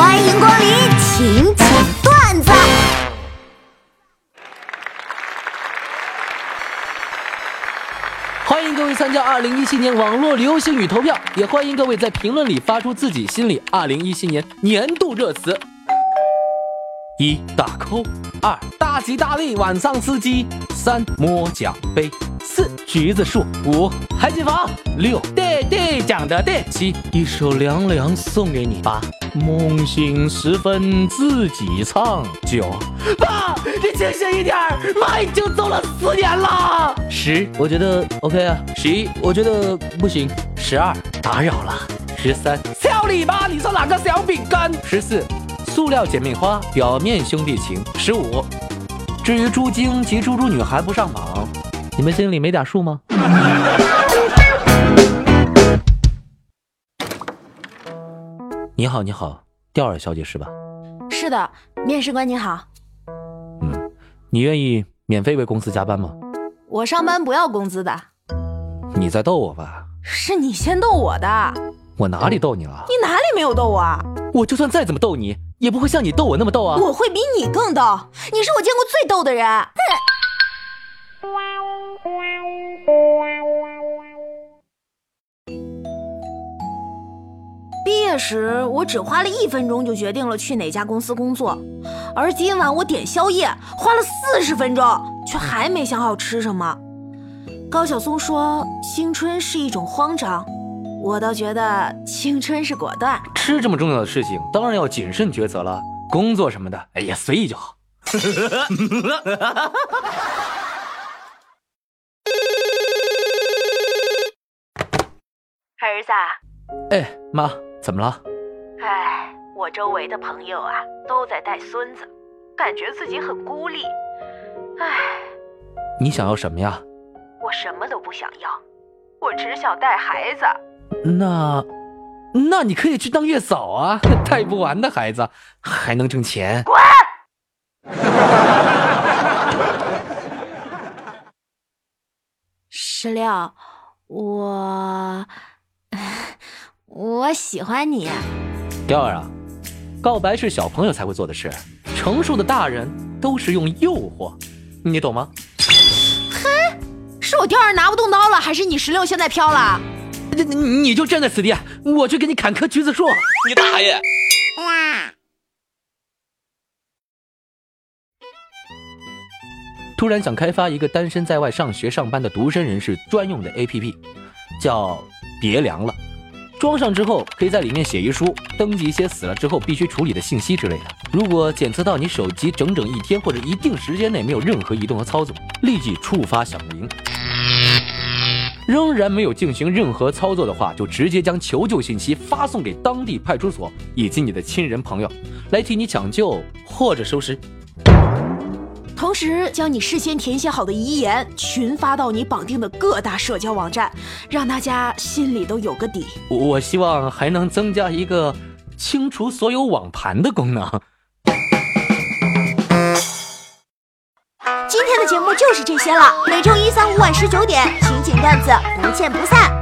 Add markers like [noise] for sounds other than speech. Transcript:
欢迎光临请讲段子。欢迎各位参加二零一七年网络流行语投票，也欢迎各位在评论里发出自己心里二零一七年年度热词：一大抠，二大吉大利晚上吃鸡，三摸奖杯，四橘子树，五海景房，六对对讲的对，七一首凉凉送给你，八梦醒时分自己唱，九爸你清醒一点，妈已经走了四年了。十我觉得 OK 啊，十一我觉得不行，十二打扰了，十三小礼吧，你说哪个小饼干？十四塑料姐妹花，表面兄弟情。十五至于猪精及猪猪女还不上榜，你们心里没点数吗？[laughs] 你好，你好，吊儿小姐是吧？是的，面试官你好，嗯，你愿意免费为公司加班吗？我上班不要工资的，你在逗我吧？是你先逗我的，我哪里逗你了？你哪里没有逗我啊？我就算再怎么逗你，也不会像你逗我那么逗啊！我会比你更逗，你是我见过最逗的人。毕业时，我只花了一分钟就决定了去哪家公司工作，而今晚我点宵夜花了四十分钟，却还没想好吃什么。高晓松说：“青春是一种慌张。”我倒觉得青春是果断。吃这么重要的事情，当然要谨慎抉择了。工作什么的，哎呀，随意就好。[laughs] 儿子，哎，妈，怎么了？哎，我周围的朋友啊都在带孙子，感觉自己很孤立。哎，你想要什么呀？我什么都不想要，我只想带孩子。那，那你可以去当月嫂啊，[laughs] 带不完的孩子，还能挣钱。滚！[laughs] 石榴，我 [laughs] 我喜欢你。吊儿啊，告白是小朋友才会做的事，成熟的大人都是用诱惑，你懂吗？是我吊儿拿不动刀了，还是你石榴现在飘了？你你你就站在此地，我去给你砍棵橘子树。你大爷！突然想开发一个单身在外上学上班的独身人士专用的 APP，叫“别凉了”。装上之后，可以在里面写遗书，登记一些死了之后必须处理的信息之类的。如果检测到你手机整整一天或者一定时间内没有任何移动和操作，立即触发响铃。仍然没有进行任何操作的话，就直接将求救信息发送给当地派出所以及你的亲人朋友，来替你抢救或者收尸。同时，将你事先填写好的遗言群发到你绑定的各大社交网站，让大家心里都有个底。我希望还能增加一个清除所有网盘的功能。今天的节目就是这些了，每周一、三、五晚十九点，段子不见不散。